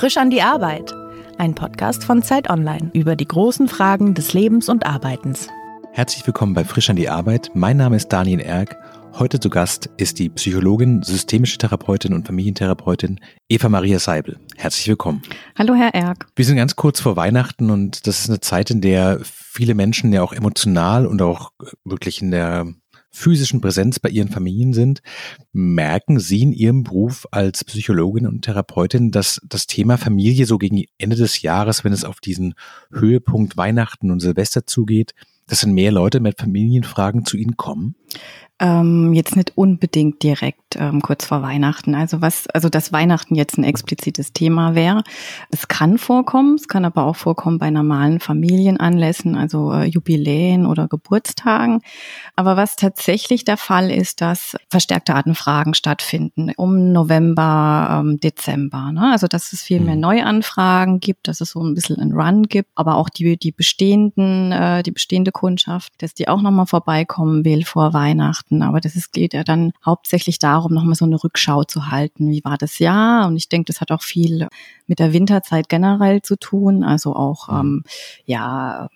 Frisch an die Arbeit. Ein Podcast von Zeit Online über die großen Fragen des Lebens und Arbeitens. Herzlich willkommen bei Frisch an die Arbeit. Mein Name ist Daniel Erck. Heute zu Gast ist die Psychologin, systemische Therapeutin und Familientherapeutin Eva Maria Seibel. Herzlich willkommen. Hallo, Herr Erck. Wir sind ganz kurz vor Weihnachten und das ist eine Zeit, in der viele Menschen ja auch emotional und auch wirklich in der physischen Präsenz bei ihren Familien sind. Merken Sie in Ihrem Beruf als Psychologin und Therapeutin, dass das Thema Familie so gegen Ende des Jahres, wenn es auf diesen Höhepunkt Weihnachten und Silvester zugeht, dass dann mehr Leute mit Familienfragen zu Ihnen kommen? Ähm, jetzt nicht unbedingt direkt ähm, kurz vor Weihnachten. Also was, also dass Weihnachten jetzt ein explizites Thema wäre. Es kann vorkommen, es kann aber auch vorkommen bei normalen Familienanlässen, also äh, Jubiläen oder Geburtstagen. Aber was tatsächlich der Fall ist, dass verstärkte Anfragen stattfinden um November, ähm, Dezember. Ne? Also dass es viel mehr mhm. Neuanfragen gibt, dass es so ein bisschen einen Run gibt, aber auch die, die bestehenden, äh, die bestehende Kundschaft, dass die auch nochmal vorbeikommen will vor Weihnachten betrachten. Aber das ist, geht ja dann hauptsächlich darum, nochmal so eine Rückschau zu halten. Wie war das Jahr? Und ich denke, das hat auch viel mit der Winterzeit generell zu tun. Also auch, mhm. ähm, ja,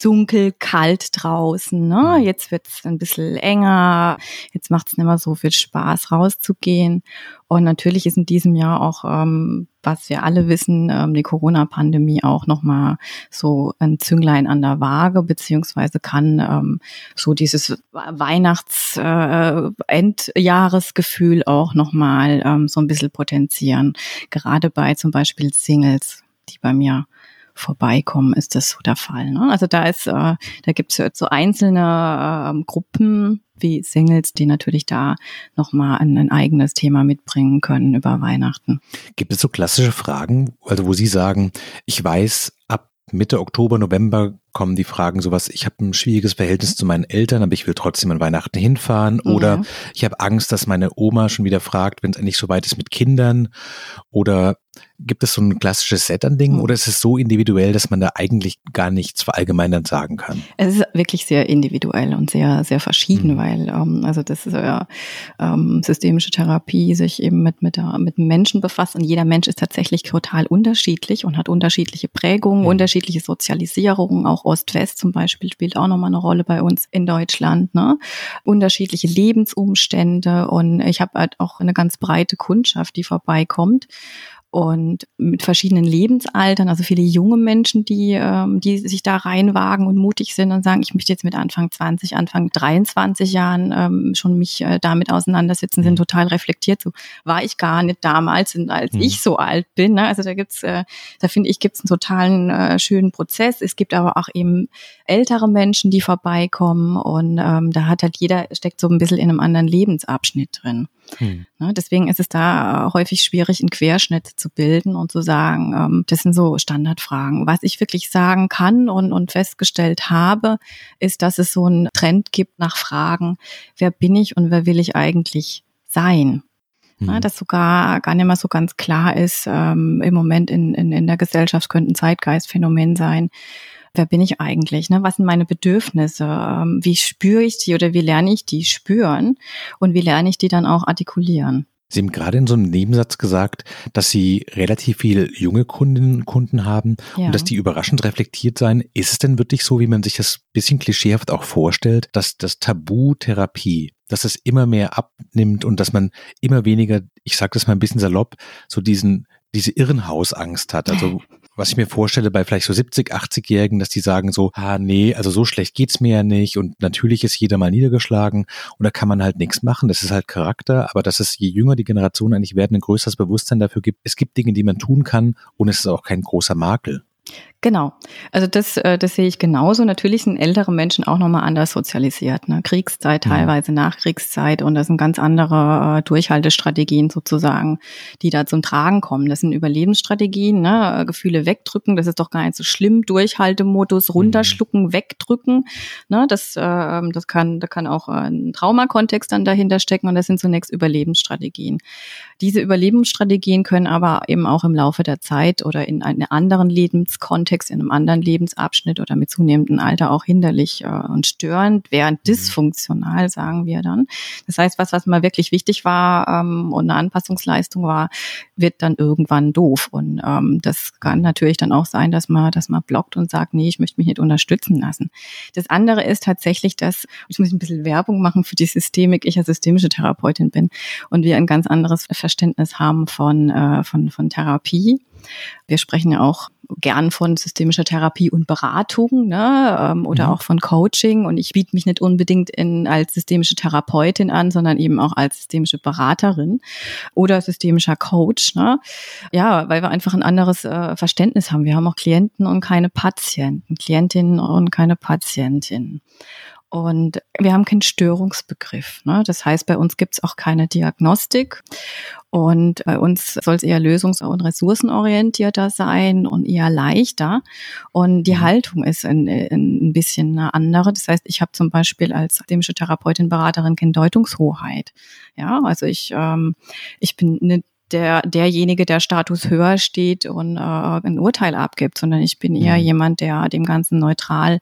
dunkel, kalt draußen. Ne? Mhm. Jetzt wird es ein bisschen enger. Jetzt macht es nicht mehr so viel Spaß, rauszugehen. Und natürlich ist in diesem Jahr auch, ähm, was wir alle wissen, ähm, die Corona-Pandemie auch nochmal so ein Zünglein an der Waage, beziehungsweise kann ähm, so dieses Weihnachts-Endjahresgefühl äh, auch nochmal ähm, so ein bisschen potenzieren. Gerade bei zum Beispiel Singles, die bei mir vorbeikommen, ist das so der Fall. Ne? Also da ist, äh, da gibt es so einzelne äh, Gruppen wie Singles, die natürlich da nochmal ein, ein eigenes Thema mitbringen können über Weihnachten. Gibt es so klassische Fragen, also wo Sie sagen, ich weiß, ab Mitte Oktober, November kommen die Fragen sowas, ich habe ein schwieriges Verhältnis zu meinen Eltern, aber ich will trotzdem an Weihnachten hinfahren. Oder ja. ich habe Angst, dass meine Oma schon wieder fragt, wenn es endlich so weit ist mit Kindern. Oder gibt es so ein klassisches Set an Dingen mhm. oder ist es so individuell, dass man da eigentlich gar nichts verallgemeinern sagen kann? Es ist wirklich sehr individuell und sehr, sehr verschieden, mhm. weil ähm, also das ist ja ähm, systemische Therapie sich eben mit, mit, der, mit Menschen befasst und jeder Mensch ist tatsächlich total unterschiedlich und hat unterschiedliche Prägungen, mhm. unterschiedliche Sozialisierungen, auch Ost-West zum Beispiel spielt auch nochmal eine Rolle bei uns in Deutschland. Ne? Unterschiedliche Lebensumstände und ich habe halt auch eine ganz breite Kundschaft, die vorbeikommt und mit verschiedenen Lebensaltern, also viele junge Menschen, die, ähm, die sich da reinwagen und mutig sind und sagen, ich möchte jetzt mit Anfang 20, Anfang 23 Jahren ähm, schon mich äh, damit auseinandersetzen, sind mhm. total reflektiert. So war ich gar nicht damals, als mhm. ich so alt bin. Ne? Also da gibt's, äh, da finde ich, gibt's einen totalen äh, schönen Prozess. Es gibt aber auch eben ältere Menschen, die vorbeikommen und ähm, da hat halt jeder steckt so ein bisschen in einem anderen Lebensabschnitt drin. Hm. Ne, deswegen ist es da häufig schwierig, einen Querschnitt zu bilden und zu sagen, ähm, das sind so Standardfragen. Was ich wirklich sagen kann und, und festgestellt habe, ist, dass es so einen Trend gibt nach Fragen, wer bin ich und wer will ich eigentlich sein? Ne, dass sogar gar nicht mehr so ganz klar ist, ähm, im Moment in, in, in der Gesellschaft könnte ein Zeitgeistphänomen sein wer bin ich eigentlich? Ne? Was sind meine Bedürfnisse? Ähm, wie spüre ich die oder wie lerne ich die spüren? Und wie lerne ich die dann auch artikulieren? Sie haben gerade in so einem Nebensatz gesagt, dass Sie relativ viele junge Kundinnen und Kunden haben ja. und dass die überraschend reflektiert sein. Ist es denn wirklich so, wie man sich das bisschen klischeehaft auch vorstellt, dass das Tabu Therapie, dass es immer mehr abnimmt und dass man immer weniger, ich sage das mal ein bisschen salopp, so diesen diese Irrenhausangst hat. Also was ich mir vorstelle bei vielleicht so 70, 80-Jährigen, dass die sagen so, ah nee, also so schlecht geht's mir ja nicht und natürlich ist jeder mal niedergeschlagen und da kann man halt nichts machen, das ist halt Charakter, aber dass es je jünger die Generation eigentlich werden, ein größeres Bewusstsein dafür gibt, es gibt Dinge, die man tun kann und es ist auch kein großer Makel. Genau. Also das, äh, das sehe ich genauso. Natürlich sind ältere Menschen auch nochmal anders sozialisiert. Ne? Kriegszeit, mhm. teilweise mhm. Nachkriegszeit und das sind ganz andere äh, Durchhaltestrategien sozusagen, die da zum Tragen kommen. Das sind Überlebensstrategien, ne? Gefühle wegdrücken, das ist doch gar nicht so schlimm. Durchhaltemodus, runterschlucken, mhm. wegdrücken. Ne? Das, äh, das kann, da kann auch ein Traumakontext dann dahinter stecken und das sind zunächst Überlebensstrategien. Diese Überlebensstrategien können aber eben auch im Laufe der Zeit oder in einem anderen Lebenskontext Kontext, in einem anderen Lebensabschnitt oder mit zunehmendem Alter auch hinderlich äh, und störend, während mhm. dysfunktional, sagen wir dann. Das heißt, was, was mal wirklich wichtig war ähm, und eine Anpassungsleistung war, wird dann irgendwann doof. Und ähm, das kann natürlich dann auch sein, dass man, dass man blockt und sagt, nee, ich möchte mich nicht unterstützen lassen. Das andere ist tatsächlich, dass, ich muss ein bisschen Werbung machen für die Systemik, ich als systemische Therapeutin bin und wir ein ganz anderes Verständnis haben von, äh, von, von Therapie. Wir sprechen ja auch gern von systemischer Therapie und Beratung ne, ähm, oder mhm. auch von Coaching. Und ich biete mich nicht unbedingt in, als systemische Therapeutin an, sondern eben auch als systemische Beraterin oder systemischer Coach. Ne? Ja, weil wir einfach ein anderes äh, Verständnis haben. Wir haben auch Klienten und keine Patienten, Klientinnen und keine Patientinnen. Und wir haben keinen Störungsbegriff. Ne? Das heißt, bei uns gibt es auch keine Diagnostik. Und bei uns soll es eher lösungs- und ressourcenorientierter sein und eher leichter. Und die mhm. Haltung ist ein, ein bisschen eine andere. Das heißt, ich habe zum Beispiel als systemische Therapeutin, Beraterin keine Deutungshoheit. Ja, also ich, ähm, ich bin eine der, derjenige, der Status höher steht und äh, ein Urteil abgibt, sondern ich bin eher mhm. jemand, der dem Ganzen neutral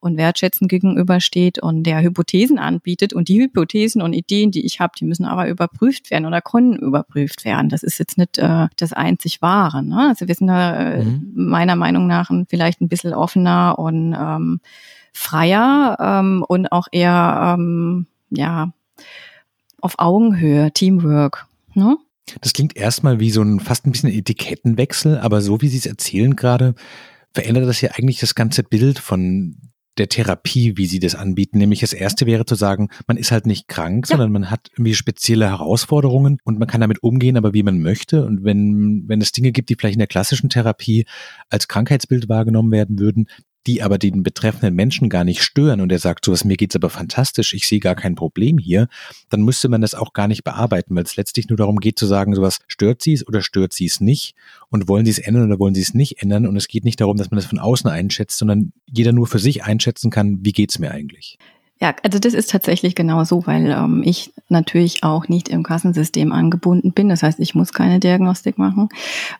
und wertschätzend gegenübersteht und der Hypothesen anbietet. Und die Hypothesen und Ideen, die ich habe, die müssen aber überprüft werden oder können überprüft werden. Das ist jetzt nicht äh, das einzig Wahre. Ne? Also wir sind da äh, mhm. meiner Meinung nach vielleicht ein bisschen offener und ähm, freier ähm, und auch eher ähm, ja auf Augenhöhe, Teamwork. Ne? Das klingt erstmal wie so ein fast ein bisschen Etikettenwechsel, aber so wie Sie es erzählen gerade, verändert das ja eigentlich das ganze Bild von der Therapie, wie Sie das anbieten. Nämlich das erste wäre zu sagen, man ist halt nicht krank, ja. sondern man hat irgendwie spezielle Herausforderungen und man kann damit umgehen, aber wie man möchte. Und wenn, wenn es Dinge gibt, die vielleicht in der klassischen Therapie als Krankheitsbild wahrgenommen werden würden, die aber den betreffenden Menschen gar nicht stören und er sagt, sowas, mir geht's aber fantastisch, ich sehe gar kein Problem hier, dann müsste man das auch gar nicht bearbeiten, weil es letztlich nur darum geht zu sagen, sowas, stört sie es oder stört sie es nicht und wollen sie es ändern oder wollen sie es nicht ändern und es geht nicht darum, dass man das von außen einschätzt, sondern jeder nur für sich einschätzen kann, wie geht's mir eigentlich. Ja, also das ist tatsächlich genau so, weil ähm, ich natürlich auch nicht im Kassensystem angebunden bin. Das heißt, ich muss keine Diagnostik machen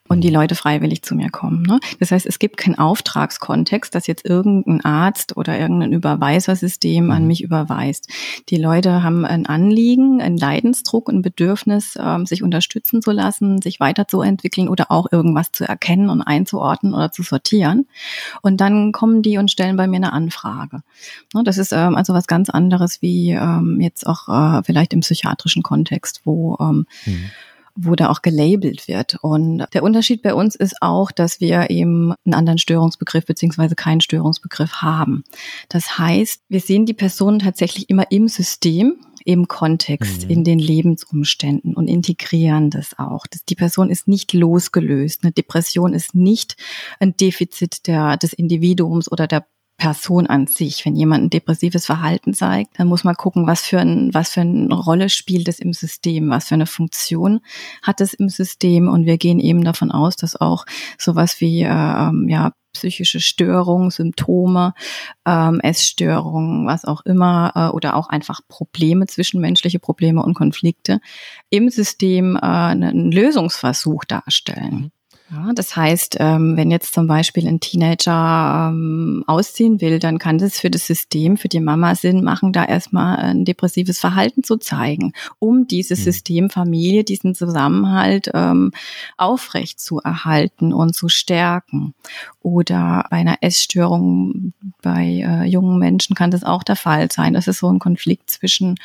und die Leute freiwillig zu mir kommen. Ne? Das heißt, es gibt keinen Auftragskontext, dass jetzt irgendein Arzt oder irgendein Überweisersystem an mhm. mich überweist. Die Leute haben ein Anliegen, einen Leidensdruck, ein Bedürfnis, ähm, sich unterstützen zu lassen, sich weiterzuentwickeln oder auch irgendwas zu erkennen und einzuordnen oder zu sortieren. Und dann kommen die und stellen bei mir eine Anfrage. Ne? Das ist ähm, also was was ganz anderes wie ähm, jetzt auch äh, vielleicht im psychiatrischen Kontext, wo ähm, mhm wo da auch gelabelt wird. Und der Unterschied bei uns ist auch, dass wir eben einen anderen Störungsbegriff beziehungsweise keinen Störungsbegriff haben. Das heißt, wir sehen die Person tatsächlich immer im System, im Kontext, mhm. in den Lebensumständen und integrieren das auch. Das, die Person ist nicht losgelöst. Eine Depression ist nicht ein Defizit der, des Individuums oder der Person an sich. Wenn jemand ein depressives Verhalten zeigt, dann muss man gucken, was für, ein, was für eine Rolle spielt es im System, was für eine Funktion hat es im System. Und wir gehen eben davon aus, dass auch sowas wie äh, ähm, ja, psychische Störungen, Symptome, ähm, Essstörungen, was auch immer, äh, oder auch einfach Probleme, zwischenmenschliche Probleme und Konflikte im System äh, einen Lösungsversuch darstellen. Ja, das heißt, ähm, wenn jetzt zum Beispiel ein Teenager ähm, ausziehen will, dann kann das für das System, für die Mama Sinn machen, da erstmal ein depressives Verhalten zu zeigen, um dieses mhm. System Familie, diesen Zusammenhalt ähm, aufrecht zu erhalten und zu stärken. Oder bei einer Essstörung bei äh, jungen Menschen kann das auch der Fall sein. Das ist so ein Konflikt zwischen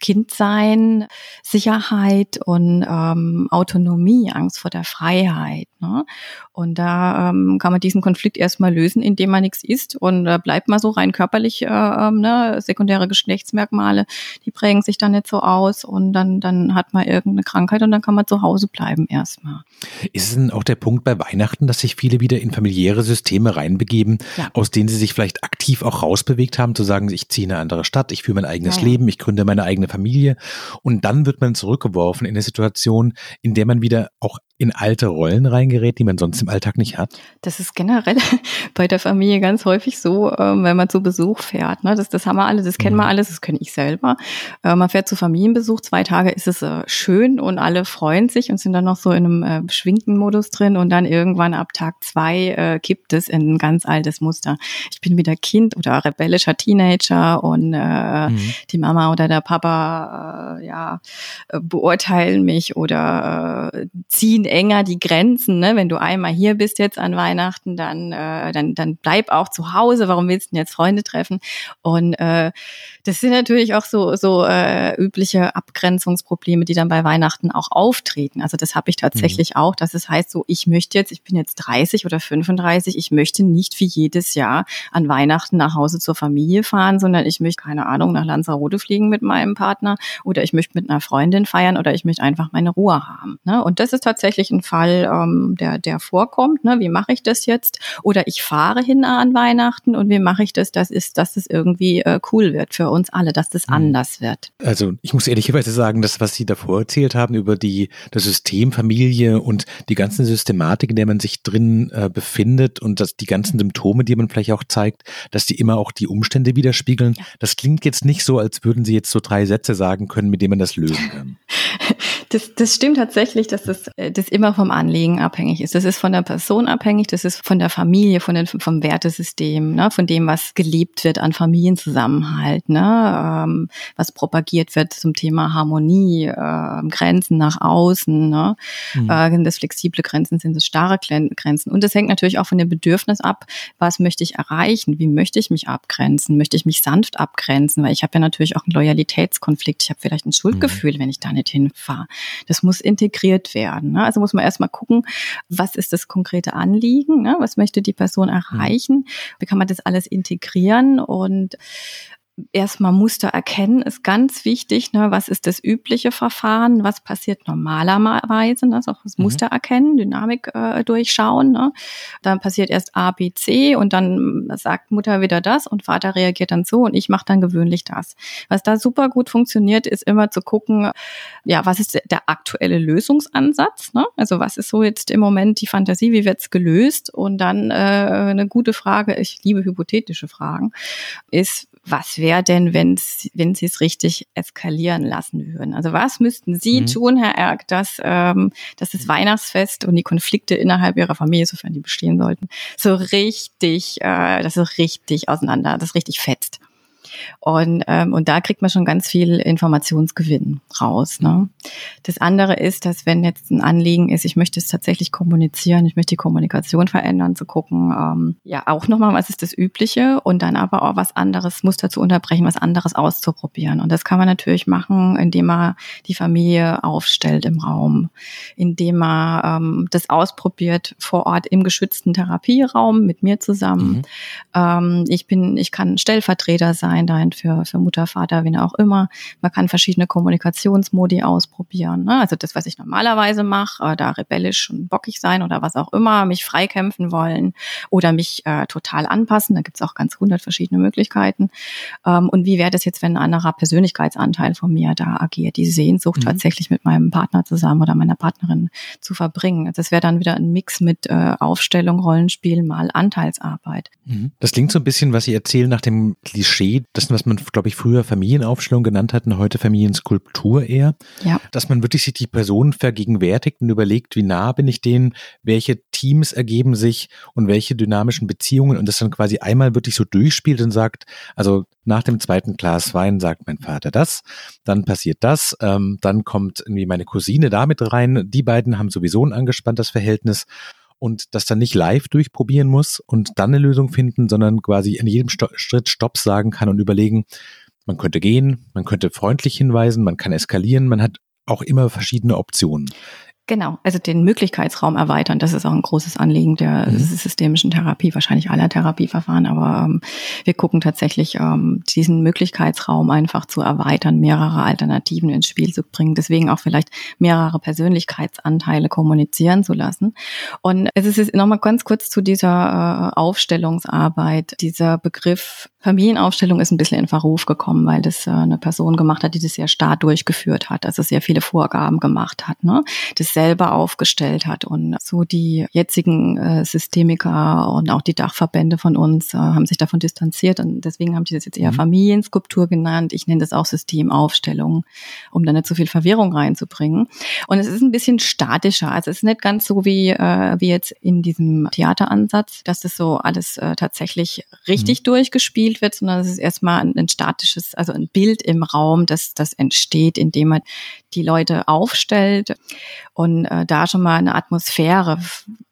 Kindsein, Sicherheit und ähm, Autonomie, Angst vor der Freiheit. Ne? Und da ähm, kann man diesen Konflikt erstmal lösen, indem man nichts isst und äh, bleibt mal so rein körperlich, äh, ähm, ne? sekundäre Geschlechtsmerkmale, die prägen sich dann nicht so aus und dann, dann hat man irgendeine Krankheit und dann kann man zu Hause bleiben erstmal. Ist es denn auch der Punkt bei Weihnachten, dass sich viele wieder in familiäre Systeme reinbegeben, ja. aus denen sie sich vielleicht aktiv auch rausbewegt haben, zu sagen, ich ziehe in eine andere Stadt, ich führe mein eigenes ja, ja. Leben, ich gründe meine eigene Familie. Und dann wird man zurückgeworfen in eine Situation, in der man wieder auch in alte Rollen reingerät, die man sonst im Alltag nicht hat? Das ist generell bei der Familie ganz häufig so, ähm, wenn man zu Besuch fährt. Ne? Das, das haben wir alle, das kennen wir mhm. alles, das kenne ich selber. Äh, man fährt zu Familienbesuch, zwei Tage ist es äh, schön und alle freuen sich und sind dann noch so in einem äh, beschwingten Modus drin und dann irgendwann ab Tag zwei kippt es in ein ganz altes Muster. Ich bin wieder Kind oder rebellischer Teenager und mhm. die Mama oder der Papa ja beurteilen mich oder ziehen enger die Grenzen. Ne? Wenn du einmal hier bist jetzt an Weihnachten, dann äh, dann dann bleib auch zu Hause. Warum willst du denn jetzt Freunde treffen? Und äh, das sind natürlich auch so so äh, übliche Abgrenzungsprobleme, die dann bei Weihnachten auch auftreten. Also das habe ich tatsächlich mhm. auch, dass es heißt so, ich möchte jetzt, ich bin jetzt 30 oder 35, ich möchte nicht wie jedes Jahr an Weihnachten nach Hause zur Familie fahren, sondern ich möchte keine Ahnung nach Lanzarote fliegen mit meinem Partner oder ich möchte mit einer Freundin feiern oder ich möchte einfach meine Ruhe haben. Ne? Und das ist tatsächlich ein Fall, ähm, der der vorkommt. Ne? Wie mache ich das jetzt? Oder ich fahre hin an Weihnachten und wie mache ich das? Das ist, dass es irgendwie äh, cool wird für uns alle, dass das mhm. anders wird. Also ich muss ehrlicherweise sagen, das, was Sie davor erzählt haben über die das System Familie und die ganzen Systematik, in der man sich drin äh, befindet und dass die ganzen Symptome, die man vielleicht auch zeigt, dass die immer auch die Umstände widerspiegeln. Das klingt jetzt nicht so, als würden Sie jetzt so drei Sätze sagen können, mit denen man das lösen kann. Das, das stimmt tatsächlich, dass das, äh, das immer vom Anliegen abhängig ist. Das ist von der Person abhängig, das ist von der Familie, von den, vom Wertesystem, ne, von dem, was gelebt wird an Familienzusammenhalt, ne, ähm, was propagiert wird zum Thema Harmonie, äh, Grenzen nach außen. Ne, mhm. äh, sind das flexible Grenzen, sind das starre Grenzen. Und das hängt natürlich auch von dem Bedürfnis ab, was möchte ich erreichen, wie möchte ich mich abgrenzen, möchte ich mich sanft abgrenzen, weil ich habe ja natürlich auch einen Loyalitätskonflikt, ich habe vielleicht ein Schuldgefühl, mhm. wenn ich da nicht hinfahre. Das muss integriert werden. Ne? Also muss man erstmal gucken, was ist das konkrete Anliegen, ne? was möchte die Person mhm. erreichen, wie kann man das alles integrieren und erstmal Muster erkennen ist ganz wichtig. Ne? Was ist das übliche Verfahren? Was passiert normalerweise? Ne? Also das mhm. Muster erkennen, Dynamik äh, durchschauen. Ne? Dann passiert erst A, B, C und dann sagt Mutter wieder das und Vater reagiert dann so und ich mache dann gewöhnlich das. Was da super gut funktioniert, ist immer zu gucken, ja, was ist der aktuelle Lösungsansatz? Ne? Also was ist so jetzt im Moment die Fantasie, wie wird's gelöst? Und dann äh, eine gute Frage, ich liebe hypothetische Fragen, ist, was wäre denn, wenn Sie es richtig eskalieren lassen würden? Also was müssten Sie mhm. tun, Herr Erk, dass, ähm, dass das Weihnachtsfest und die Konflikte innerhalb Ihrer Familie, sofern die bestehen sollten, so richtig, äh, das so richtig auseinander, das richtig fetzt? Und, ähm, und da kriegt man schon ganz viel Informationsgewinn raus. Ne? Das andere ist, dass wenn jetzt ein Anliegen ist, ich möchte es tatsächlich kommunizieren, ich möchte die Kommunikation verändern, zu gucken, ähm, ja auch nochmal, was ist das Übliche und dann aber auch was anderes, Muster zu unterbrechen, was anderes auszuprobieren. Und das kann man natürlich machen, indem man die Familie aufstellt im Raum, indem man ähm, das ausprobiert vor Ort im geschützten Therapieraum mit mir zusammen. Mhm. Ähm, ich bin, ich kann Stellvertreter sein, sein für, für Mutter, Vater, wen auch immer. Man kann verschiedene Kommunikationsmodi ausprobieren. Ne? Also das, was ich normalerweise mache, äh, da rebellisch und bockig sein oder was auch immer, mich freikämpfen wollen oder mich äh, total anpassen. Da gibt's auch ganz hundert verschiedene Möglichkeiten. Ähm, und wie wäre das jetzt, wenn ein anderer Persönlichkeitsanteil von mir da agiert, die Sehnsucht mhm. tatsächlich mit meinem Partner zusammen oder meiner Partnerin zu verbringen? Das wäre dann wieder ein Mix mit äh, Aufstellung, Rollenspiel mal Anteilsarbeit. Mhm. Das klingt so ein bisschen, was Sie erzählen, nach dem Klischee, das, was man, glaube ich, früher Familienaufstellung genannt hat und heute Familienskulptur eher. Ja. Dass man wirklich sich die Personen vergegenwärtigt und überlegt, wie nah bin ich denen, welche Teams ergeben sich und welche dynamischen Beziehungen und das dann quasi einmal wirklich so durchspielt und sagt, also nach dem zweiten Glas Wein sagt mein Vater das, dann passiert das, ähm, dann kommt irgendwie meine Cousine damit rein, die beiden haben sowieso ein angespanntes Verhältnis und das dann nicht live durchprobieren muss und dann eine Lösung finden, sondern quasi in jedem Sto Schritt Stopp sagen kann und überlegen, man könnte gehen, man könnte freundlich hinweisen, man kann eskalieren, man hat auch immer verschiedene Optionen. Genau, also den Möglichkeitsraum erweitern, das ist auch ein großes Anliegen der mhm. systemischen Therapie, wahrscheinlich aller Therapieverfahren, aber ähm, wir gucken tatsächlich, ähm, diesen Möglichkeitsraum einfach zu erweitern, mehrere Alternativen ins Spiel zu bringen, deswegen auch vielleicht mehrere Persönlichkeitsanteile kommunizieren zu lassen. Und es ist nochmal ganz kurz zu dieser äh, Aufstellungsarbeit, dieser Begriff Familienaufstellung ist ein bisschen in Verruf gekommen, weil das äh, eine Person gemacht hat, die das sehr starr durchgeführt hat, also sehr viele Vorgaben gemacht hat. Ne? Das selber aufgestellt hat. Und so die jetzigen äh, Systemiker und auch die Dachverbände von uns äh, haben sich davon distanziert und deswegen haben die das jetzt eher mhm. Familienskulptur genannt. Ich nenne das auch Systemaufstellung, um da nicht so viel Verwirrung reinzubringen. Und es ist ein bisschen statischer. Also es ist nicht ganz so wie, äh, wie jetzt in diesem Theateransatz, dass das so alles äh, tatsächlich richtig mhm. durchgespielt wird, sondern es ist erstmal ein, ein statisches, also ein Bild im Raum, das, das entsteht, indem man die Leute aufstellt und äh, da schon mal eine Atmosphäre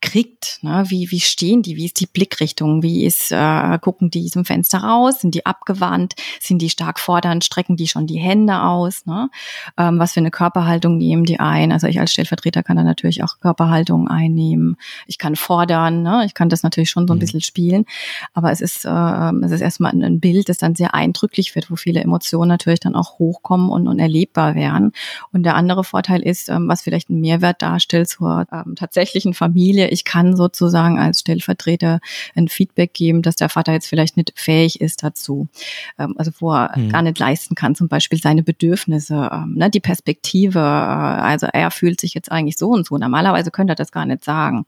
kriegt. Ne? Wie, wie stehen die? Wie ist die Blickrichtung? Wie ist, äh, gucken die zum Fenster raus? Sind die abgewandt? Sind die stark fordernd? Strecken die schon die Hände aus? Ne? Ähm, was für eine Körperhaltung nehmen die ein? Also ich als Stellvertreter kann da natürlich auch Körperhaltung einnehmen. Ich kann fordern, ne? ich kann das natürlich schon so ein mhm. bisschen spielen. Aber es ist, äh, es ist erstmal ein Bild, das dann sehr eindrücklich wird, wo viele Emotionen natürlich dann auch hochkommen und, und erlebbar werden. Und der andere Vorteil ist, ähm, was vielleicht ein Mehrwert darstellt zur ähm, tatsächlichen Familie. Ich kann sozusagen als Stellvertreter ein Feedback geben, dass der Vater jetzt vielleicht nicht fähig ist dazu. Ähm, also wo er mhm. gar nicht leisten kann, zum Beispiel seine Bedürfnisse, ähm, ne, die Perspektive. Äh, also er fühlt sich jetzt eigentlich so und so. Normalerweise könnte er das gar nicht sagen.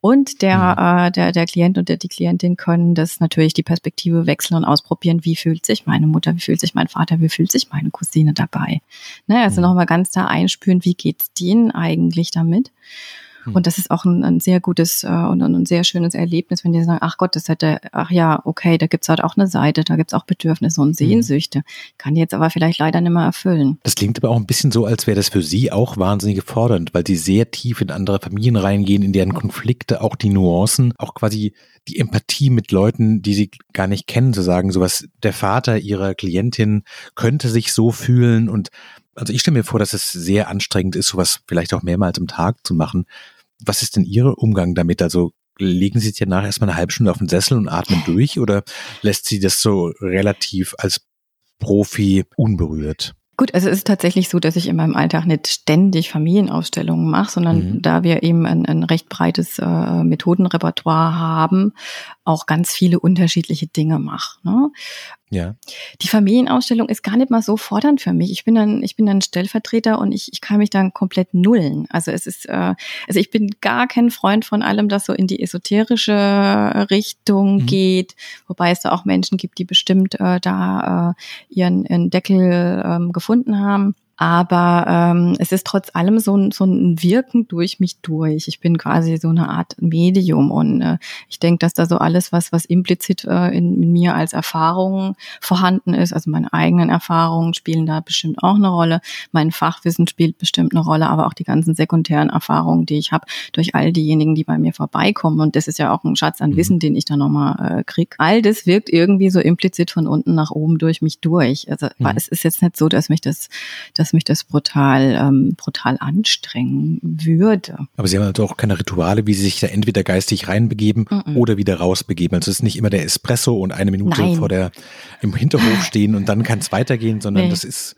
Und der, mhm. äh, der, der Klient und der, die Klientin können das natürlich die Perspektive wechseln und ausprobieren, wie fühlt sich meine Mutter, wie fühlt sich mein Vater, wie fühlt sich meine Cousine dabei. Ne, also mhm. nochmal ganz da einspüren, wie geht's denen eigentlich damit? Hm. Und das ist auch ein, ein sehr gutes äh, und ein sehr schönes Erlebnis, wenn die sagen, ach Gott, das hätte, ach ja, okay, da gibt's halt auch eine Seite, da gibt's auch Bedürfnisse und hm. Sehnsüchte. Kann die jetzt aber vielleicht leider nicht mehr erfüllen. Das klingt aber auch ein bisschen so, als wäre das für Sie auch wahnsinnig fordernd, weil Sie sehr tief in andere Familien reingehen, in deren Konflikte, auch die Nuancen, auch quasi die Empathie mit Leuten, die Sie gar nicht kennen, zu sagen, sowas, der Vater Ihrer Klientin könnte sich so fühlen und also ich stelle mir vor, dass es sehr anstrengend ist, sowas vielleicht auch mehrmals am Tag zu machen. Was ist denn Ihr Umgang damit? Also legen Sie sich danach erstmal eine halbe Stunde auf den Sessel und atmen durch oder lässt Sie das so relativ als Profi unberührt? Gut, also es ist tatsächlich so, dass ich in meinem Alltag nicht ständig Familienausstellungen mache, sondern mhm. da wir eben ein, ein recht breites äh, Methodenrepertoire haben, auch ganz viele unterschiedliche Dinge mache. Ne? Ja. Die Familienausstellung ist gar nicht mal so fordernd für mich. Ich bin dann, ich bin dann Stellvertreter und ich, ich kann mich dann komplett nullen. Also es ist, äh, also ich bin gar kein Freund von allem, das so in die esoterische Richtung mhm. geht, wobei es da auch Menschen gibt, die bestimmt äh, da äh, ihren, ihren Deckel ähm, gefunden haben. Aber ähm, es ist trotz allem so ein, so ein Wirken durch mich durch. Ich bin quasi so eine Art Medium und äh, ich denke, dass da so alles, was, was implizit äh, in, in mir als Erfahrung vorhanden ist, also meine eigenen Erfahrungen spielen da bestimmt auch eine Rolle. Mein Fachwissen spielt bestimmt eine Rolle, aber auch die ganzen sekundären Erfahrungen, die ich habe durch all diejenigen, die bei mir vorbeikommen. Und das ist ja auch ein Schatz an mhm. Wissen, den ich da nochmal äh, krieg. All das wirkt irgendwie so implizit von unten nach oben durch mich durch. Also mhm. es ist jetzt nicht so, dass mich das, das dass mich das brutal, ähm, brutal anstrengen würde. Aber Sie haben also auch keine Rituale, wie Sie sich da entweder geistig reinbegeben -mm. oder wieder rausbegeben. Also es ist nicht immer der Espresso und eine Minute Nein. vor der im Hinterhof stehen und dann kann es weitergehen, sondern nee. das ist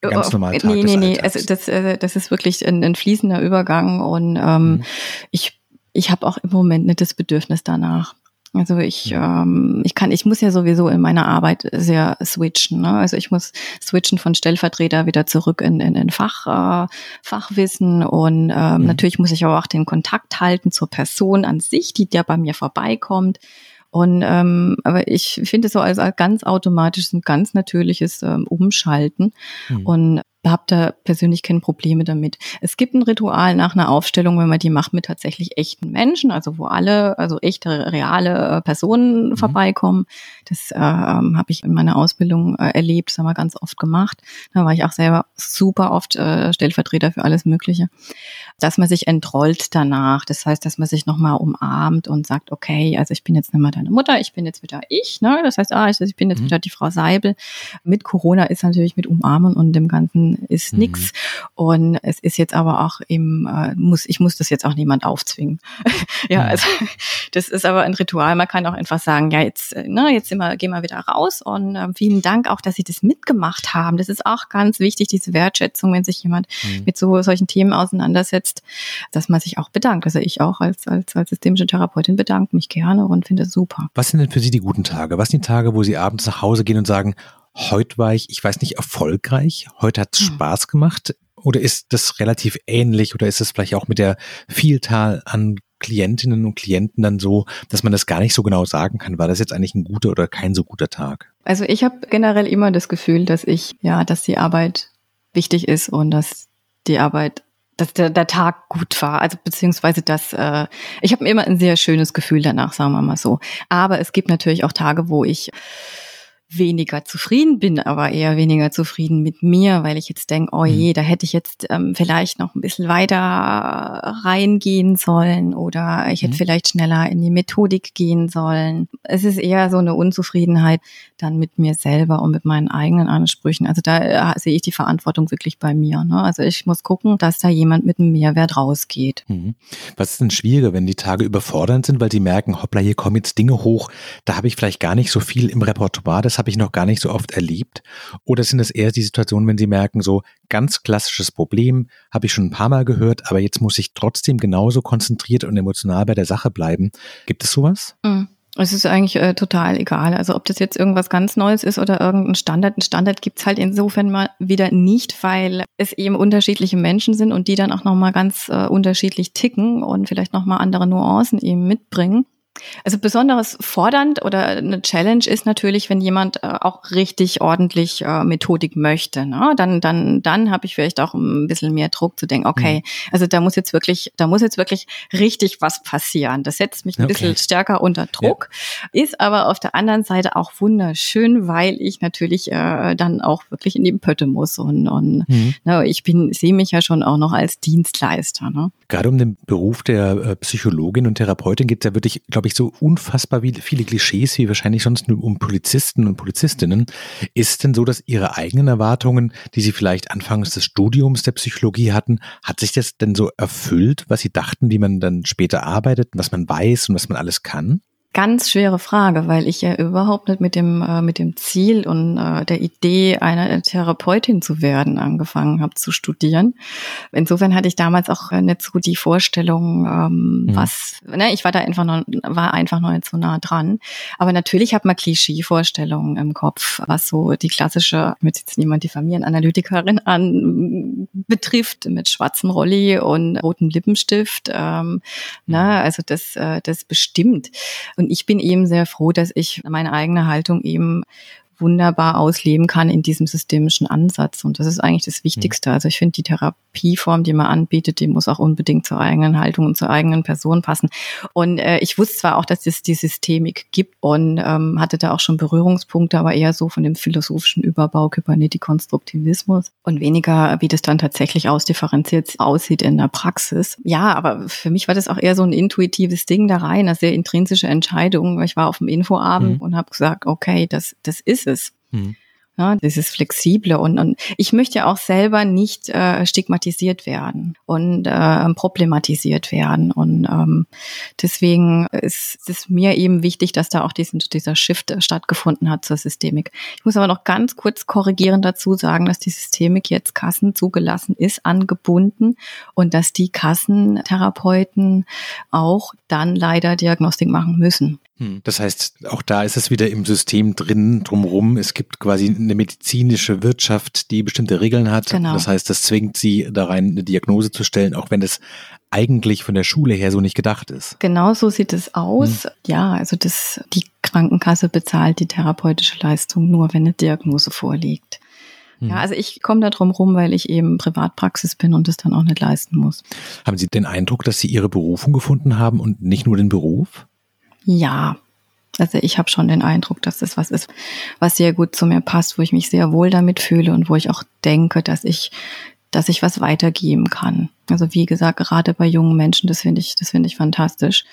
ganz normal Tag Nee, nee, nee, also das, äh, das ist wirklich ein, ein fließender Übergang und ähm, mhm. ich, ich habe auch im Moment nicht das Bedürfnis danach. Also ich, ähm, ich kann, ich muss ja sowieso in meiner Arbeit sehr switchen. Ne? Also ich muss switchen von Stellvertreter wieder zurück in, in, in Fach, äh, Fachwissen und ähm, mhm. natürlich muss ich aber auch den Kontakt halten zur Person an sich, die ja bei mir vorbeikommt. Und ähm, aber ich finde es so als, als ganz automatisches und ganz natürliches ähm, Umschalten. Mhm. Und habe da persönlich keine Probleme damit. Es gibt ein Ritual nach einer Aufstellung, wenn man die macht mit tatsächlich echten Menschen, also wo alle, also echte, reale äh, Personen mhm. vorbeikommen. Das äh, habe ich in meiner Ausbildung äh, erlebt, das haben wir ganz oft gemacht. Da war ich auch selber super oft äh, Stellvertreter für alles Mögliche. Dass man sich entrollt danach, das heißt, dass man sich nochmal umarmt und sagt, okay, also ich bin jetzt nicht mehr deine Mutter, ich bin jetzt wieder ich. Ne? Das heißt, ah, ich bin jetzt mhm. wieder die Frau Seibel. Mit Corona ist natürlich mit Umarmen und dem ganzen ist mhm. nix. Und es ist jetzt aber auch im, äh, muss, ich muss das jetzt auch niemand aufzwingen. ja, mhm. also das ist aber ein Ritual. Man kann auch einfach sagen, ja, jetzt, äh, ne, jetzt sind wir, gehen wir wieder raus und äh, vielen Dank auch, dass Sie das mitgemacht haben. Das ist auch ganz wichtig, diese Wertschätzung, wenn sich jemand mhm. mit so solchen Themen auseinandersetzt, dass man sich auch bedankt. Also ich auch als, als, als systemische Therapeutin bedanke mich gerne und finde es super. Was sind denn für Sie die guten Tage? Was sind die Tage, wo Sie abends nach Hause gehen und sagen, Heute war ich, ich weiß nicht, erfolgreich. Heute hat es hm. Spaß gemacht. Oder ist das relativ ähnlich oder ist es vielleicht auch mit der Vielzahl an Klientinnen und Klienten dann so, dass man das gar nicht so genau sagen kann, war das jetzt eigentlich ein guter oder kein so guter Tag? Also ich habe generell immer das Gefühl, dass ich, ja, dass die Arbeit wichtig ist und dass die Arbeit, dass der, der Tag gut war. Also beziehungsweise dass äh, ich habe immer ein sehr schönes Gefühl danach, sagen wir mal so. Aber es gibt natürlich auch Tage, wo ich weniger zufrieden bin, aber eher weniger zufrieden mit mir, weil ich jetzt denke, oh je, mhm. da hätte ich jetzt ähm, vielleicht noch ein bisschen weiter reingehen sollen oder ich hätte mhm. vielleicht schneller in die Methodik gehen sollen. Es ist eher so eine Unzufriedenheit dann mit mir selber und mit meinen eigenen Ansprüchen. Also da äh, sehe ich die Verantwortung wirklich bei mir. Ne? Also ich muss gucken, dass da jemand mit einem Mehrwert rausgeht. Mhm. Was ist denn schwieriger, wenn die Tage überfordernd sind, weil die merken, hoppla, hier kommen jetzt Dinge hoch, da habe ich vielleicht gar nicht so viel im Repertoire, das habe ich noch gar nicht so oft erlebt? Oder sind es eher die Situationen, wenn Sie merken, so ganz klassisches Problem, habe ich schon ein paar Mal gehört, aber jetzt muss ich trotzdem genauso konzentriert und emotional bei der Sache bleiben. Gibt es sowas? Mhm. Es ist eigentlich äh, total egal. Also ob das jetzt irgendwas ganz Neues ist oder irgendein Standard. Ein Standard gibt's halt insofern mal wieder nicht, weil es eben unterschiedliche Menschen sind und die dann auch nochmal ganz äh, unterschiedlich ticken und vielleicht nochmal andere Nuancen eben mitbringen. Also besonders fordernd oder eine Challenge ist natürlich, wenn jemand äh, auch richtig ordentlich äh, Methodik möchte. Ne? Dann, dann, dann habe ich vielleicht auch ein bisschen mehr Druck zu denken, okay, mhm. also da muss jetzt wirklich, da muss jetzt wirklich richtig was passieren. Das setzt mich ein okay. bisschen stärker unter Druck, ja. ist aber auf der anderen Seite auch wunderschön, weil ich natürlich äh, dann auch wirklich in die Pötte muss und, und mhm. ne, ich bin, sehe mich ja schon auch noch als Dienstleister. Ne? Gerade um den Beruf der äh, Psychologin und Therapeutin geht es ja wirklich, glaube ich, so unfassbar viele Klischees wie wahrscheinlich sonst nur um Polizisten und Polizistinnen. Ist denn so, dass Ihre eigenen Erwartungen, die Sie vielleicht anfangs des Studiums der Psychologie hatten, hat sich das denn so erfüllt, was Sie dachten, wie man dann später arbeitet, was man weiß und was man alles kann? Ganz schwere Frage, weil ich ja überhaupt nicht mit dem äh, mit dem Ziel und äh, der Idee einer Therapeutin zu werden angefangen habe zu studieren. Insofern hatte ich damals auch äh, nicht so die Vorstellung, ähm, mhm. was. Ne, ich war da einfach noch war einfach noch nicht so nah dran. Aber natürlich hat man Klischee-Vorstellungen im Kopf, was so die klassische, ich möchte jetzt niemand diffamieren, Analytikerin an betrifft mit schwarzem Rolli und rotem Lippenstift. Ähm, ne, mhm. also das äh, das bestimmt. Und ich bin eben sehr froh, dass ich meine eigene Haltung eben wunderbar ausleben kann in diesem systemischen Ansatz. Und das ist eigentlich das Wichtigste. Mhm. Also ich finde, die Therapieform, die man anbietet, die muss auch unbedingt zur eigenen Haltung und zur eigenen Person passen. Und äh, ich wusste zwar auch, dass es die Systemik gibt und ähm, hatte da auch schon Berührungspunkte, aber eher so von dem philosophischen Überbau Kybernetik-Konstruktivismus und weniger, wie das dann tatsächlich ausdifferenziert aussieht in der Praxis. Ja, aber für mich war das auch eher so ein intuitives Ding da rein, eine sehr intrinsische Entscheidung. Ich war auf dem Infoabend mhm. und habe gesagt, okay, das, das ist es. Mhm. Ja, dieses Flexible und, und ich möchte auch selber nicht äh, stigmatisiert werden und äh, problematisiert werden. Und ähm, deswegen ist es mir eben wichtig, dass da auch diesen, dieser Shift stattgefunden hat zur Systemik. Ich muss aber noch ganz kurz korrigieren dazu sagen, dass die Systemik jetzt Kassen zugelassen ist, angebunden und dass die Kassentherapeuten auch dann leider Diagnostik machen müssen. Hm. Das heißt, auch da ist es wieder im System drin, drumherum. Es gibt quasi eine medizinische Wirtschaft, die bestimmte Regeln hat. Genau. Das heißt, das zwingt sie da rein, eine Diagnose zu stellen, auch wenn es eigentlich von der Schule her so nicht gedacht ist. Genau so sieht es aus. Hm. Ja, also das, die Krankenkasse bezahlt die therapeutische Leistung nur, wenn eine Diagnose vorliegt. Ja, hm. also ich komme da drum rum, weil ich eben Privatpraxis bin und das dann auch nicht leisten muss. Haben Sie den Eindruck, dass Sie Ihre Berufung gefunden haben und nicht nur den Beruf? Ja, also ich habe schon den Eindruck, dass das was ist, was sehr gut zu mir passt, wo ich mich sehr wohl damit fühle und wo ich auch denke, dass ich, dass ich was weitergeben kann. Also wie gesagt, gerade bei jungen Menschen, das finde ich, das finde ich fantastisch,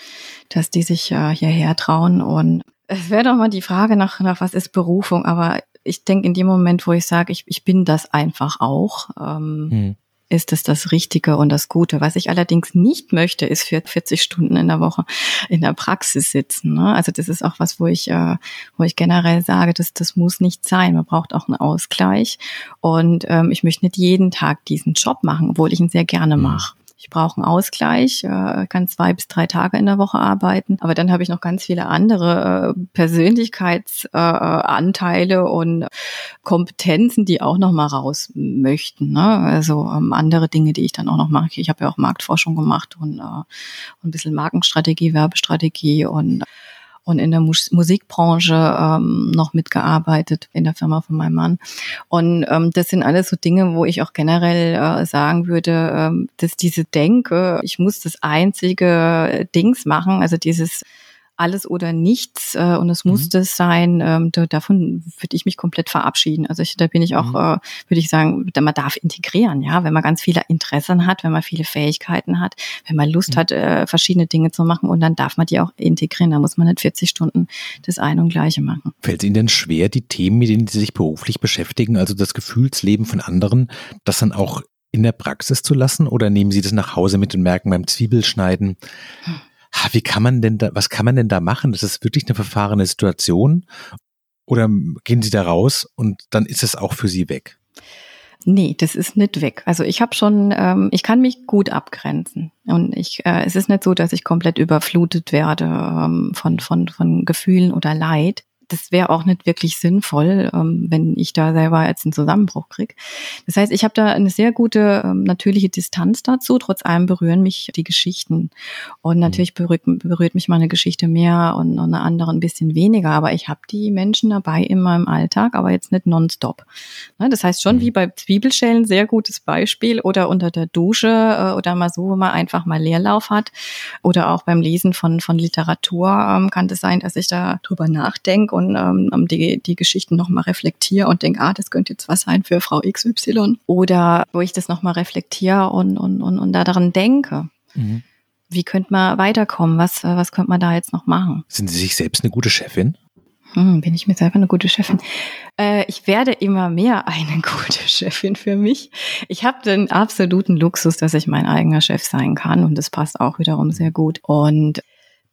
dass die sich äh, hierher trauen. Und es wäre doch mal die Frage nach, nach was ist Berufung, aber ich denke in dem Moment, wo ich sage, ich, ich bin das einfach auch, ähm, hm ist es das Richtige und das Gute. Was ich allerdings nicht möchte, ist für 40 Stunden in der Woche in der Praxis sitzen. Ne? Also das ist auch was, wo ich, äh, wo ich generell sage, das, das muss nicht sein. Man braucht auch einen Ausgleich. Und ähm, ich möchte nicht jeden Tag diesen Job machen, obwohl ich ihn sehr gerne mhm. mache. Ich brauche einen Ausgleich, äh, kann zwei bis drei Tage in der Woche arbeiten. Aber dann habe ich noch ganz viele andere äh, Persönlichkeitsanteile äh, und Kompetenzen, die auch noch mal raus möchten. Ne? Also ähm, andere Dinge, die ich dann auch noch mache. Ich habe ja auch Marktforschung gemacht und, äh, ein bisschen Markenstrategie, Werbestrategie und und in der Mus Musikbranche ähm, noch mitgearbeitet in der Firma von meinem Mann. Und ähm, das sind alles so Dinge, wo ich auch generell äh, sagen würde, ähm, dass diese Denke, ich muss das einzige Dings machen, also dieses alles oder nichts äh, und es mhm. muss das sein, ähm, da, davon würde ich mich komplett verabschieden. Also ich, da bin ich auch, mhm. äh, würde ich sagen, man darf integrieren, ja, wenn man ganz viele Interessen hat, wenn man viele Fähigkeiten hat, wenn man Lust mhm. hat, äh, verschiedene Dinge zu machen und dann darf man die auch integrieren. Da muss man nicht 40 Stunden das eine und gleiche machen. Fällt es Ihnen denn schwer, die Themen, mit denen Sie sich beruflich beschäftigen, also das Gefühlsleben von anderen, das dann auch in der Praxis zu lassen oder nehmen Sie das nach Hause mit und merken beim Zwiebelschneiden, hm wie kann man denn da, was kann man denn da machen? Das ist wirklich eine verfahrene Situation. Oder gehen Sie da raus und dann ist es auch für Sie weg? Nee, das ist nicht weg. Also ich habe schon, ähm, ich kann mich gut abgrenzen. Und ich, äh, es ist nicht so, dass ich komplett überflutet werde ähm, von, von, von Gefühlen oder Leid das wäre auch nicht wirklich sinnvoll, ähm, wenn ich da selber jetzt einen Zusammenbruch kriege. Das heißt, ich habe da eine sehr gute ähm, natürliche Distanz dazu. Trotz allem berühren mich die Geschichten. Und natürlich mhm. berührt, berührt mich meine Geschichte mehr und, und eine andere ein bisschen weniger. Aber ich habe die Menschen dabei in meinem Alltag, aber jetzt nicht nonstop. Ne, das heißt schon, wie mhm. bei Zwiebelschellen, sehr gutes Beispiel. Oder unter der Dusche äh, oder mal so, wo man einfach mal Leerlauf hat. Oder auch beim Lesen von, von Literatur ähm, kann es das sein, dass ich da drüber nachdenke und ähm, die, die Geschichten nochmal reflektiere und denke, ah, das könnte jetzt was sein für Frau XY. Oder wo ich das nochmal reflektiere und, und, und, und daran denke. Mhm. Wie könnte man weiterkommen? Was, was könnte man da jetzt noch machen? Sind Sie sich selbst eine gute Chefin? Hm, bin ich mir selber eine gute Chefin? Äh, ich werde immer mehr eine gute Chefin für mich. Ich habe den absoluten Luxus, dass ich mein eigener Chef sein kann und das passt auch wiederum sehr gut. Und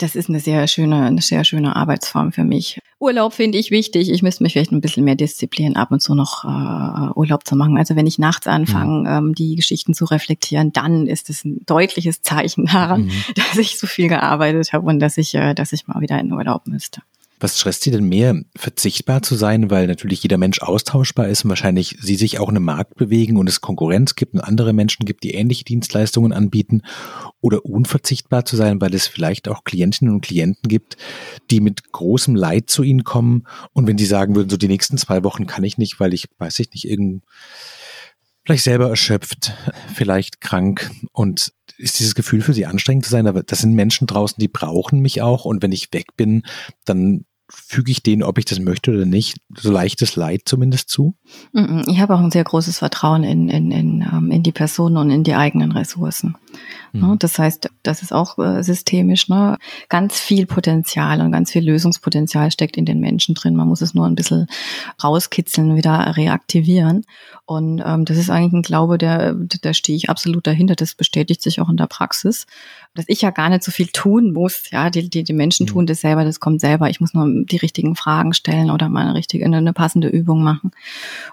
das ist eine sehr schöne, eine sehr schöne Arbeitsform für mich. Urlaub finde ich wichtig. Ich müsste mich vielleicht ein bisschen mehr disziplinieren, ab und zu noch äh, Urlaub zu machen. Also wenn ich nachts anfange, mhm. ähm, die Geschichten zu reflektieren, dann ist es ein deutliches Zeichen daran, mhm. dass ich so viel gearbeitet habe und dass ich, äh, dass ich mal wieder in Urlaub müsste. Was stresst Sie denn mehr, verzichtbar zu sein, weil natürlich jeder Mensch austauschbar ist und wahrscheinlich Sie sich auch in einem Markt bewegen und es Konkurrenz gibt und andere Menschen gibt, die ähnliche Dienstleistungen anbieten? Oder unverzichtbar zu sein, weil es vielleicht auch Klientinnen und Klienten gibt, die mit großem Leid zu Ihnen kommen und wenn Sie sagen würden, so die nächsten zwei Wochen kann ich nicht, weil ich, weiß ich nicht, irgend vielleicht selber erschöpft, vielleicht krank. Und ist dieses Gefühl für Sie anstrengend zu sein, aber das sind Menschen draußen, die brauchen mich auch. Und wenn ich weg bin, dann füge ich denen, ob ich das möchte oder nicht, so leichtes Leid zumindest zu? Ich habe auch ein sehr großes Vertrauen in, in, in, ähm, in die Person und in die eigenen Ressourcen. Mhm. Das heißt, das ist auch äh, systemisch. Ne? Ganz viel Potenzial und ganz viel Lösungspotenzial steckt in den Menschen drin. Man muss es nur ein bisschen rauskitzeln, wieder reaktivieren. Und ähm, das ist eigentlich ein Glaube, der, da stehe ich absolut dahinter. Das bestätigt sich auch in der Praxis dass ich ja gar nicht so viel tun muss. Ja, die, die, die Menschen mhm. tun das selber, das kommt selber. Ich muss nur die richtigen Fragen stellen oder mal eine richtige, eine passende Übung machen.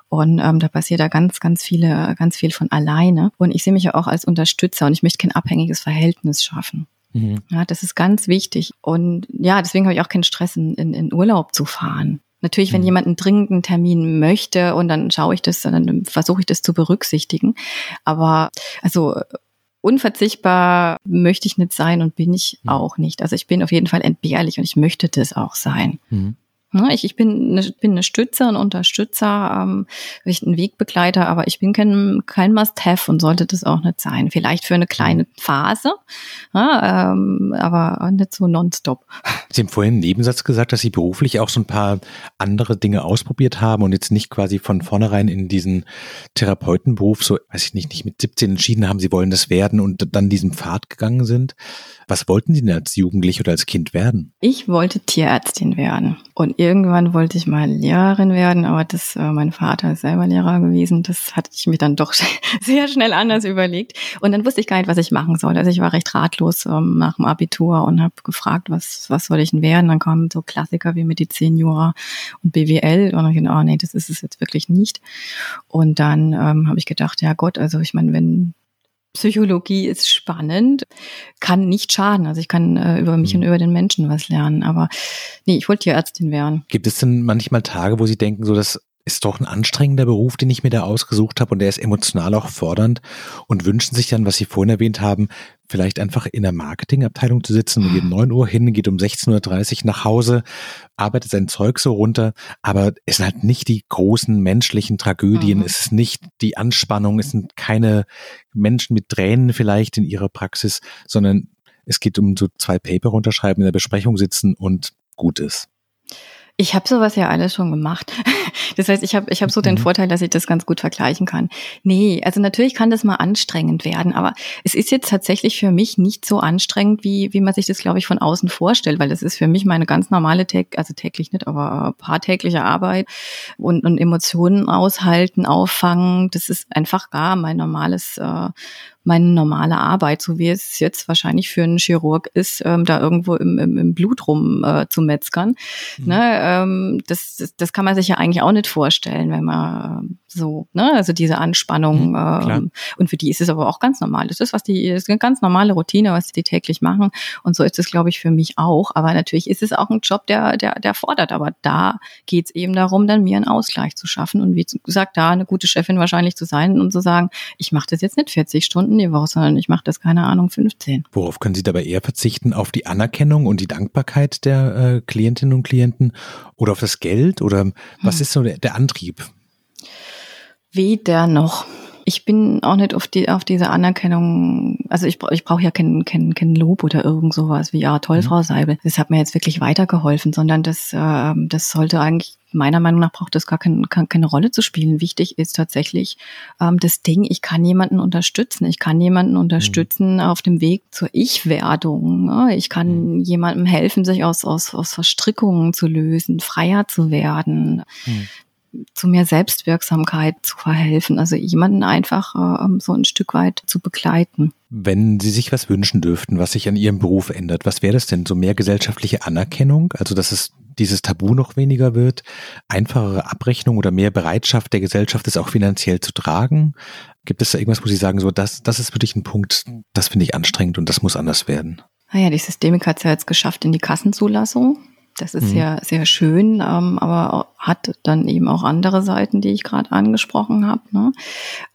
Und ähm, da passiert da ganz, ganz viele, ganz viel von alleine. Und ich sehe mich ja auch als Unterstützer und ich möchte kein abhängiges Verhältnis schaffen. Mhm. Ja, das ist ganz wichtig. Und ja, deswegen habe ich auch keinen Stress, in, in, in Urlaub zu fahren. Natürlich, wenn mhm. jemand einen dringenden Termin möchte und dann schaue ich das, dann versuche ich das zu berücksichtigen. Aber also unverzichtbar möchte ich nicht sein und bin ich mhm. auch nicht. Also ich bin auf jeden Fall entbehrlich und ich möchte das auch sein. Mhm. Ne, ich, ich bin, eine, bin eine Stütze, ein Unterstützer, ähm, ich ein Wegbegleiter, aber ich bin kein, kein Must-Have und sollte das auch nicht sein. Vielleicht für eine kleine Phase, ja, ähm, aber nicht so nonstop. Sie haben vorhin einen Nebensatz gesagt, dass Sie beruflich auch so ein paar andere Dinge ausprobiert haben und jetzt nicht quasi von vornherein in diesen Therapeutenberuf, so weiß ich nicht, nicht mit 17 entschieden haben, Sie wollen das werden und dann diesen Pfad gegangen sind. Was wollten Sie denn als Jugendlich oder als Kind werden? Ich wollte Tierärztin werden. Und irgendwann wollte ich mal Lehrerin werden, aber das, äh, mein Vater ist selber Lehrer gewesen. Das hatte ich mir dann doch sehr schnell anders überlegt. Und dann wusste ich gar nicht, was ich machen soll. Also ich war recht ratlos ähm, nach dem Abitur und habe gefragt, was, was soll ich denn werden? Dann kamen so Klassiker wie Medizin, Jura und BWL. Und ich dachte, oh nee, das ist es jetzt wirklich nicht. Und dann ähm, habe ich gedacht, ja Gott, also ich meine, wenn Psychologie ist spannend, kann nicht schaden. Also ich kann äh, über mich mhm. und über den Menschen was lernen. Aber nee, ich wollte Tierärztin werden. Gibt es denn manchmal Tage, wo Sie denken, so das ist doch ein anstrengender Beruf, den ich mir da ausgesucht habe und der ist emotional auch fordernd und wünschen sich dann, was Sie vorhin erwähnt haben, vielleicht einfach in der Marketingabteilung zu sitzen. Man geht um 9 Uhr hin, geht um 16.30 Uhr nach Hause, arbeitet sein Zeug so runter, aber es sind halt nicht die großen menschlichen Tragödien, mhm. es ist nicht die Anspannung, es sind keine Menschen mit Tränen vielleicht in ihrer Praxis, sondern es geht um so zwei Paper runterschreiben, in der Besprechung sitzen und gut ist. Ich habe sowas ja alles schon gemacht. Das heißt, ich habe ich hab so den mhm. Vorteil, dass ich das ganz gut vergleichen kann. Nee, also natürlich kann das mal anstrengend werden, aber es ist jetzt tatsächlich für mich nicht so anstrengend, wie, wie man sich das, glaube ich, von außen vorstellt, weil das ist für mich meine ganz normale, also täglich nicht, aber paartägliche Arbeit und, und Emotionen aushalten, auffangen. Das ist einfach gar mein normales äh, meine normale Arbeit, so wie es jetzt wahrscheinlich für einen Chirurg ist, ähm, da irgendwo im, im, im Blut rum äh, zu metzgern. Mhm. Ne, ähm, das, das, das kann man sich ja eigentlich auch nicht vorstellen, wenn man ähm, so, ne, also diese Anspannung. Mhm, ähm, und für die ist es aber auch ganz normal. Das ist, was die, das ist eine ganz normale Routine, was die täglich machen. Und so ist es, glaube ich, für mich auch. Aber natürlich ist es auch ein Job, der, der, der fordert. Aber da geht es eben darum, dann mir einen Ausgleich zu schaffen und wie gesagt, da eine gute Chefin wahrscheinlich zu sein und zu sagen, ich mache das jetzt nicht 40 Stunden die Woche, sondern ich mache das, keine Ahnung, 15. Worauf können Sie dabei eher verzichten? Auf die Anerkennung und die Dankbarkeit der äh, Klientinnen und Klienten oder auf das Geld? Oder was hm. ist so der, der Antrieb? Weder noch ich bin auch nicht auf, die, auf diese Anerkennung, also ich, ich brauche ja kein, kein, kein Lob oder irgend sowas wie, ja, toll, mhm. Frau Seibel. Das hat mir jetzt wirklich weitergeholfen, sondern das, äh, das sollte eigentlich, meiner Meinung nach braucht das gar kein, keine Rolle zu spielen. Wichtig ist tatsächlich ähm, das Ding, ich kann jemanden unterstützen. Ich kann jemanden unterstützen mhm. auf dem Weg zur Ich-Werdung. Ne? Ich kann mhm. jemandem helfen, sich aus, aus, aus Verstrickungen zu lösen, freier zu werden. Zu mehr Selbstwirksamkeit zu verhelfen. Also jemanden einfach äh, so ein Stück weit zu begleiten. Wenn Sie sich was wünschen dürften, was sich an Ihrem Beruf ändert, was wäre das denn? So mehr gesellschaftliche Anerkennung? Also, dass es dieses Tabu noch weniger wird, einfachere Abrechnung oder mehr Bereitschaft der Gesellschaft, es auch finanziell zu tragen? Gibt es da irgendwas, wo Sie sagen, so, das, das ist wirklich ein Punkt, das finde ich anstrengend und das muss anders werden? Naja, ah die Systemik hat es ja jetzt geschafft in die Kassenzulassung. Das ist mhm. ja sehr schön, ähm, aber hat dann eben auch andere Seiten, die ich gerade angesprochen habe. Ne?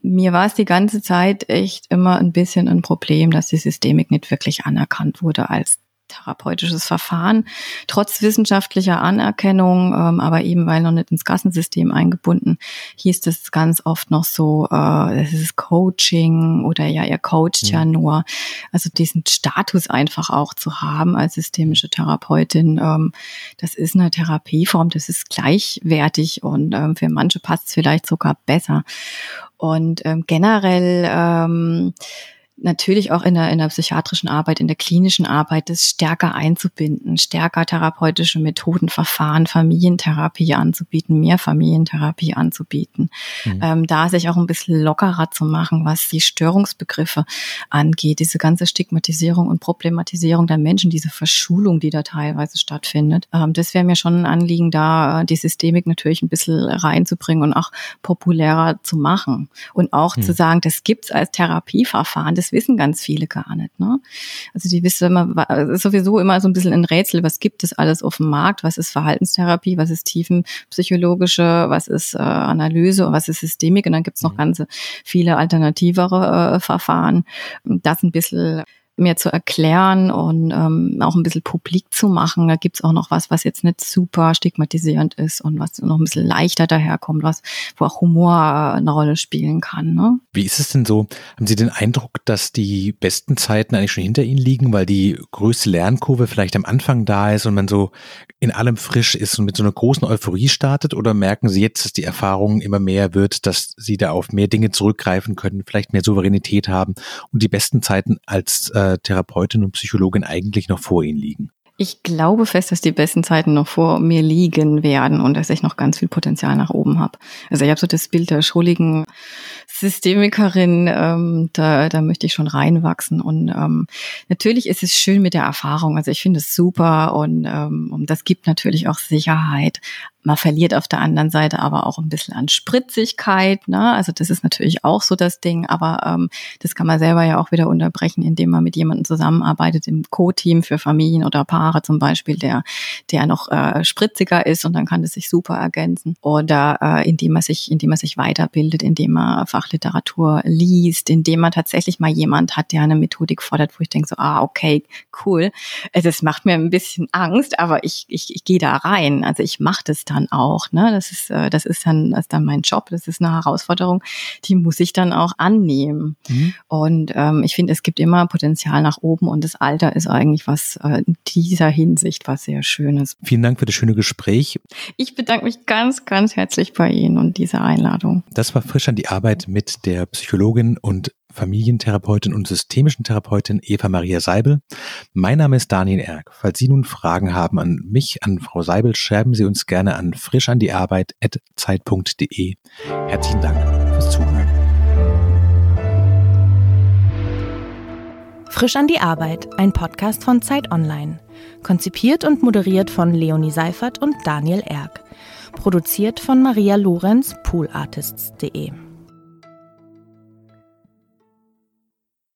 Mir war es die ganze Zeit echt immer ein bisschen ein Problem, dass die Systemik nicht wirklich anerkannt wurde als therapeutisches Verfahren, trotz wissenschaftlicher Anerkennung, ähm, aber eben weil noch nicht ins Kassensystem eingebunden, hieß das ganz oft noch so, äh, das ist Coaching oder ja, ihr coacht ja. ja nur. Also diesen Status einfach auch zu haben als systemische Therapeutin, ähm, das ist eine Therapieform, das ist gleichwertig und ähm, für manche passt es vielleicht sogar besser. Und ähm, generell ähm, natürlich auch in der, in der psychiatrischen Arbeit, in der klinischen Arbeit, das stärker einzubinden, stärker therapeutische Methoden, Verfahren, Familientherapie anzubieten, mehr Familientherapie anzubieten, mhm. ähm, da sich auch ein bisschen lockerer zu machen, was die Störungsbegriffe angeht, diese ganze Stigmatisierung und Problematisierung der Menschen, diese Verschulung, die da teilweise stattfindet. Ähm, das wäre mir schon ein Anliegen, da äh, die Systemik natürlich ein bisschen reinzubringen und auch populärer zu machen und auch mhm. zu sagen, das gibt's als Therapieverfahren, das wissen ganz viele gar nicht. Ne? Also die wissen immer, sowieso immer so ein bisschen ein Rätsel, was gibt es alles auf dem Markt, was ist Verhaltenstherapie, was ist tiefenpsychologische, was ist äh, Analyse und was ist Systemik und dann gibt es noch mhm. ganz viele alternativere äh, Verfahren. Das ein bisschen mir zu erklären und ähm, auch ein bisschen publik zu machen. Da gibt's auch noch was, was jetzt nicht super stigmatisierend ist und was noch ein bisschen leichter daherkommt, was, wo auch Humor äh, eine Rolle spielen kann. Ne? Wie ist es denn so? Haben Sie den Eindruck, dass die besten Zeiten eigentlich schon hinter Ihnen liegen, weil die größte Lernkurve vielleicht am Anfang da ist und man so in allem frisch ist und mit so einer großen Euphorie startet? Oder merken Sie jetzt, dass die Erfahrung immer mehr wird, dass Sie da auf mehr Dinge zurückgreifen können, vielleicht mehr Souveränität haben und die besten Zeiten als äh, Therapeutin und Psychologin eigentlich noch vor Ihnen liegen? Ich glaube fest, dass die besten Zeiten noch vor mir liegen werden und dass ich noch ganz viel Potenzial nach oben habe. Also ich habe so das Bild der schrulligen Systemikerin, ähm, da, da möchte ich schon reinwachsen. Und ähm, natürlich ist es schön mit der Erfahrung. Also ich finde es super und, ähm, und das gibt natürlich auch Sicherheit. Man verliert auf der anderen Seite aber auch ein bisschen an Spritzigkeit. Ne? Also das ist natürlich auch so das Ding, aber ähm, das kann man selber ja auch wieder unterbrechen, indem man mit jemandem zusammenarbeitet im Co-Team für Familien oder Paare zum Beispiel, der, der noch äh, spritziger ist und dann kann das sich super ergänzen. Oder äh, indem man sich, indem man sich weiterbildet, indem man Fachliteratur liest, indem man tatsächlich mal jemand hat, der eine Methodik fordert, wo ich denke so, ah, okay, cool. Das macht mir ein bisschen Angst, aber ich, ich, ich gehe da rein. Also ich mache das dann auch. Ne? Das ist, äh, das ist dann, das ist dann mein Job. Das ist eine Herausforderung, die muss ich dann auch annehmen. Mhm. Und ähm, ich finde, es gibt immer Potenzial nach oben und das Alter ist eigentlich was äh, in dieser Hinsicht was sehr Schönes. Vielen Dank für das schöne Gespräch. Ich bedanke mich ganz, ganz herzlich bei Ihnen und dieser Einladung. Das war frisch an die Arbeit mit der Psychologin und Familientherapeutin und systemischen Therapeutin Eva Maria Seibel. Mein Name ist Daniel Erck. Falls Sie nun Fragen haben an mich, an Frau Seibel, schreiben Sie uns gerne an frischandiearbeit.zeit.de. Herzlichen Dank fürs Zuhören. Frisch an die Arbeit, ein Podcast von Zeit Online. Konzipiert und moderiert von Leonie Seifert und Daniel Erck. Produziert von Maria Lorenz, poolartists.de.